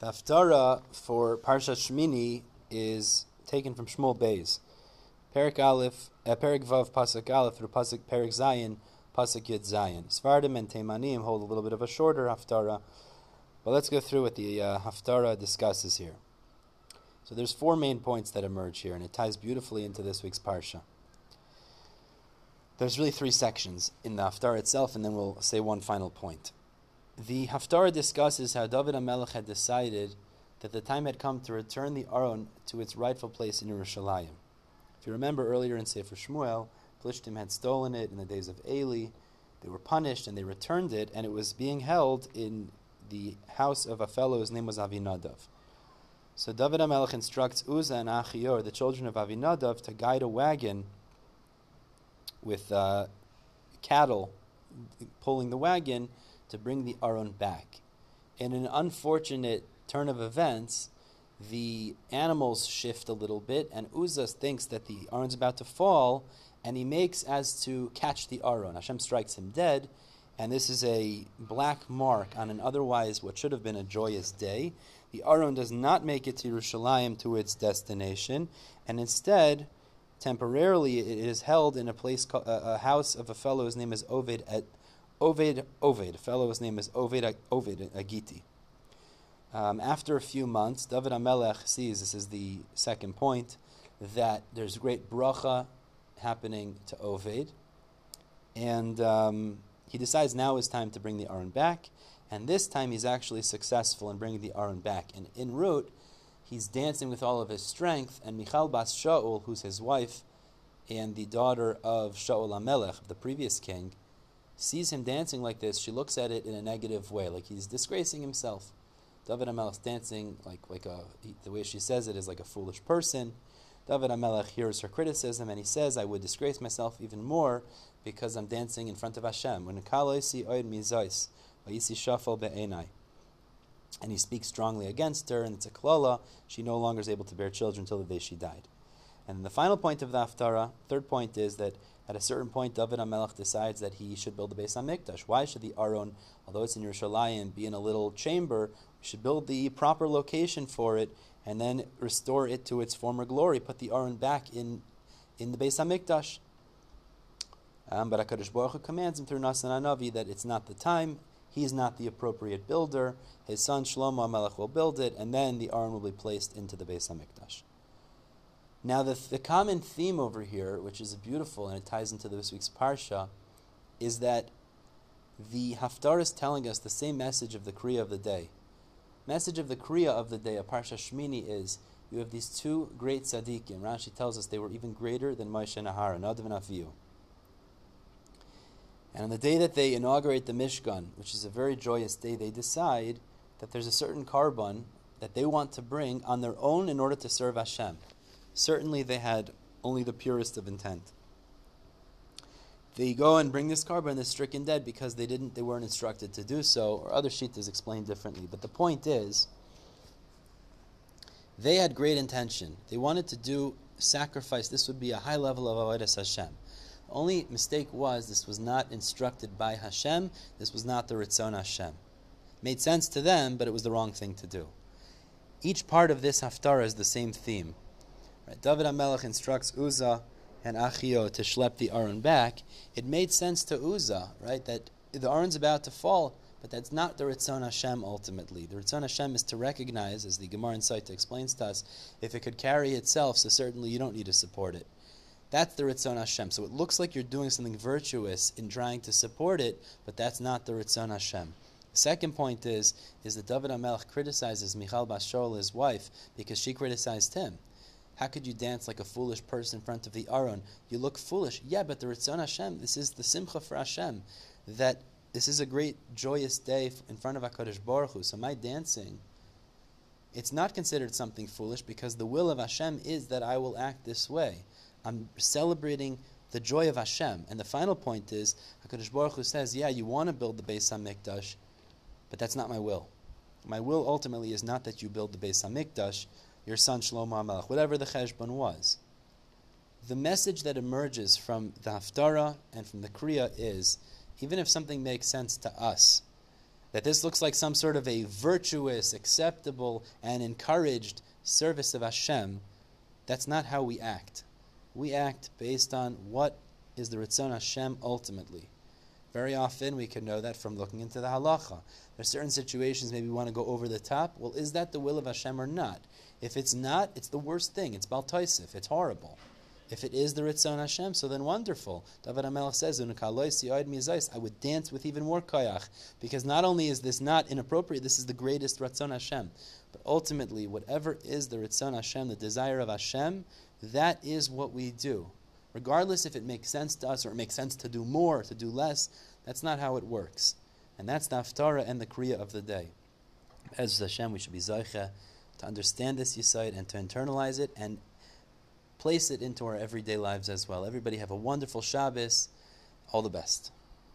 The Haftarah for Parsha Shmini is taken from Shmuel Beis. Perik Aleph, uh, Perik Vav Pasuk Aleph through Pasuk Perik Zayin, Pasuk Yud Zayin. Sfardim and Teimanim hold a little bit of a shorter Haftarah, but let's go through what the uh, Haftarah discusses here. So there's four main points that emerge here, and it ties beautifully into this week's Parsha. There's really three sections in the Haftarah itself, and then we'll say one final point. The Haftarah discusses how David HaMelech had decided that the time had come to return the Aron to its rightful place in Yerushalayim. If you remember earlier in Sefer Shmuel, Plishtim had stolen it in the days of Eli. They were punished and they returned it, and it was being held in the house of a fellow whose name was Avinadav. So David HaMelech instructs Uzzah and Achio, the children of Avinadav, to guide a wagon with uh, cattle pulling the wagon to bring the Aron back. In an unfortunate turn of events, the animals shift a little bit, and Uzzah thinks that the Aron's about to fall, and he makes as to catch the Aron. Hashem strikes him dead, and this is a black mark on an otherwise what should have been a joyous day. The Aron does not make it to Yerushalayim to its destination, and instead, temporarily, it is held in a place, called, a house of a fellow whose name is Oved at Oved, Oved, a fellow's name is Oved, Oved Agiti. Um, after a few months, David Amelech sees, this is the second point, that there's great bracha happening to Oved. And um, he decides now is time to bring the Aron back. And this time he's actually successful in bringing the Aron back. And en route, he's dancing with all of his strength. And Michal Bas Shaul, who's his wife and the daughter of Shaul Amelech, the previous king, sees him dancing like this, she looks at it in a negative way, like he's disgracing himself. David Amelech dancing like like a the way she says it is like a foolish person. David Amelech hears her criticism and he says, "I would disgrace myself even more because I'm dancing in front of Hashem." When and he speaks strongly against her, and it's a klala. She no longer is able to bear children until the day she died. And the final point of the Haftarah, third point, is that at a certain point, David HaMelech decides that he should build the Beis HaMikdash. Why should the Aron, although it's in Yerushalayim, be in a little chamber? We should build the proper location for it and then restore it to its former glory. Put the Aron back in, in the Beis HaMikdash. Um, but HaKadosh Baruch Hu commands him through Nasan Navi that it's not the time, he's not the appropriate builder. His son Shlomo HaMelech will build it, and then the Aron will be placed into the Beis HaMikdash. Now, the, the common theme over here, which is beautiful and it ties into this week's Parsha, is that the Haftarah is telling us the same message of the Kriya of the day. Message of the Kriya of the day, a Parsha Shmini, is you have these two great tzaddikim. Rashi tells us they were even greater than Moshe and Nadav and Avihu. And on the day that they inaugurate the Mishkan, which is a very joyous day, they decide that there's a certain korban that they want to bring on their own in order to serve Hashem certainly they had only the purest of intent. They go and bring this korban, they're stricken dead because they didn't, they weren't instructed to do so, or other shittas explain differently. But the point is, they had great intention. They wanted to do sacrifice. This would be a high level of avodas Hashem. Only mistake was this was not instructed by Hashem. This was not the Ritzon Hashem. Made sense to them, but it was the wrong thing to do. Each part of this haftarah is the same theme. Right? David HaMelech instructs Uzzah and Achio to schlep the Aron back. It made sense to Uzzah, right, that the Aron's about to fall, but that's not the Ritzon Hashem ultimately. The Ritzon Hashem is to recognize, as the Gemara in Sotah explains to us, if it could carry itself, so certainly you don't need to support it. That's the Ritzon Hashem. So it looks like you're doing something virtuous in trying to support it, but that's not the Ritzon Hashem. Second point is, is that David HaMelech criticizes Michal Bas Shaul, his wife, because she criticized him. How could you dance like a foolish person in front of the Aron? You look foolish. Yeah, but the Ritzon Hashem, this is the Simcha for Hashem, that this is a great joyous day in front of HaKadosh Baruch Hu. So my dancing, it's not considered something foolish because the will of Hashem is that I will act this way. I'm celebrating the joy of Hashem. And the final point is, HaKadosh Baruch Hu says, yeah, you want to build the Beis HaMikdash, but that's not my will. My will ultimately is not that you build the Beis HaMikdash, your son Shlomo HaMelech, whatever the cheshbon was. The message that emerges from the Haftarah and from the Kriya is, even if something makes sense to us, that this looks like some sort of a virtuous, acceptable, and encouraged service of Hashem, that's not how we act. We act based on what is the Ritzon Hashem ultimately. Very often we can know that from looking into the halacha. There are certain situations maybe we want to go over the top. Well, is that the will of Hashem or not? If it's not, it's the worst thing. It's bal tosif. It's horrible. If it is the Ritzon Hashem, so then wonderful. David HaMelech says, I would dance with even more koyach, because not only is this not inappropriate, this is the greatest Ritzon Hashem. But ultimately, whatever is the Ritzon Hashem, the desire of Hashem, that is what we do. Regardless if it makes sense to us or it makes sense to do more, to do less, that's not how it works. And that's the Haftarah and the Kriya of the day. As Hashem, we should be Zaycha to understand this yesod and to internalize it and place it into our everyday lives as well. Everybody have a wonderful Shabbos. All the best.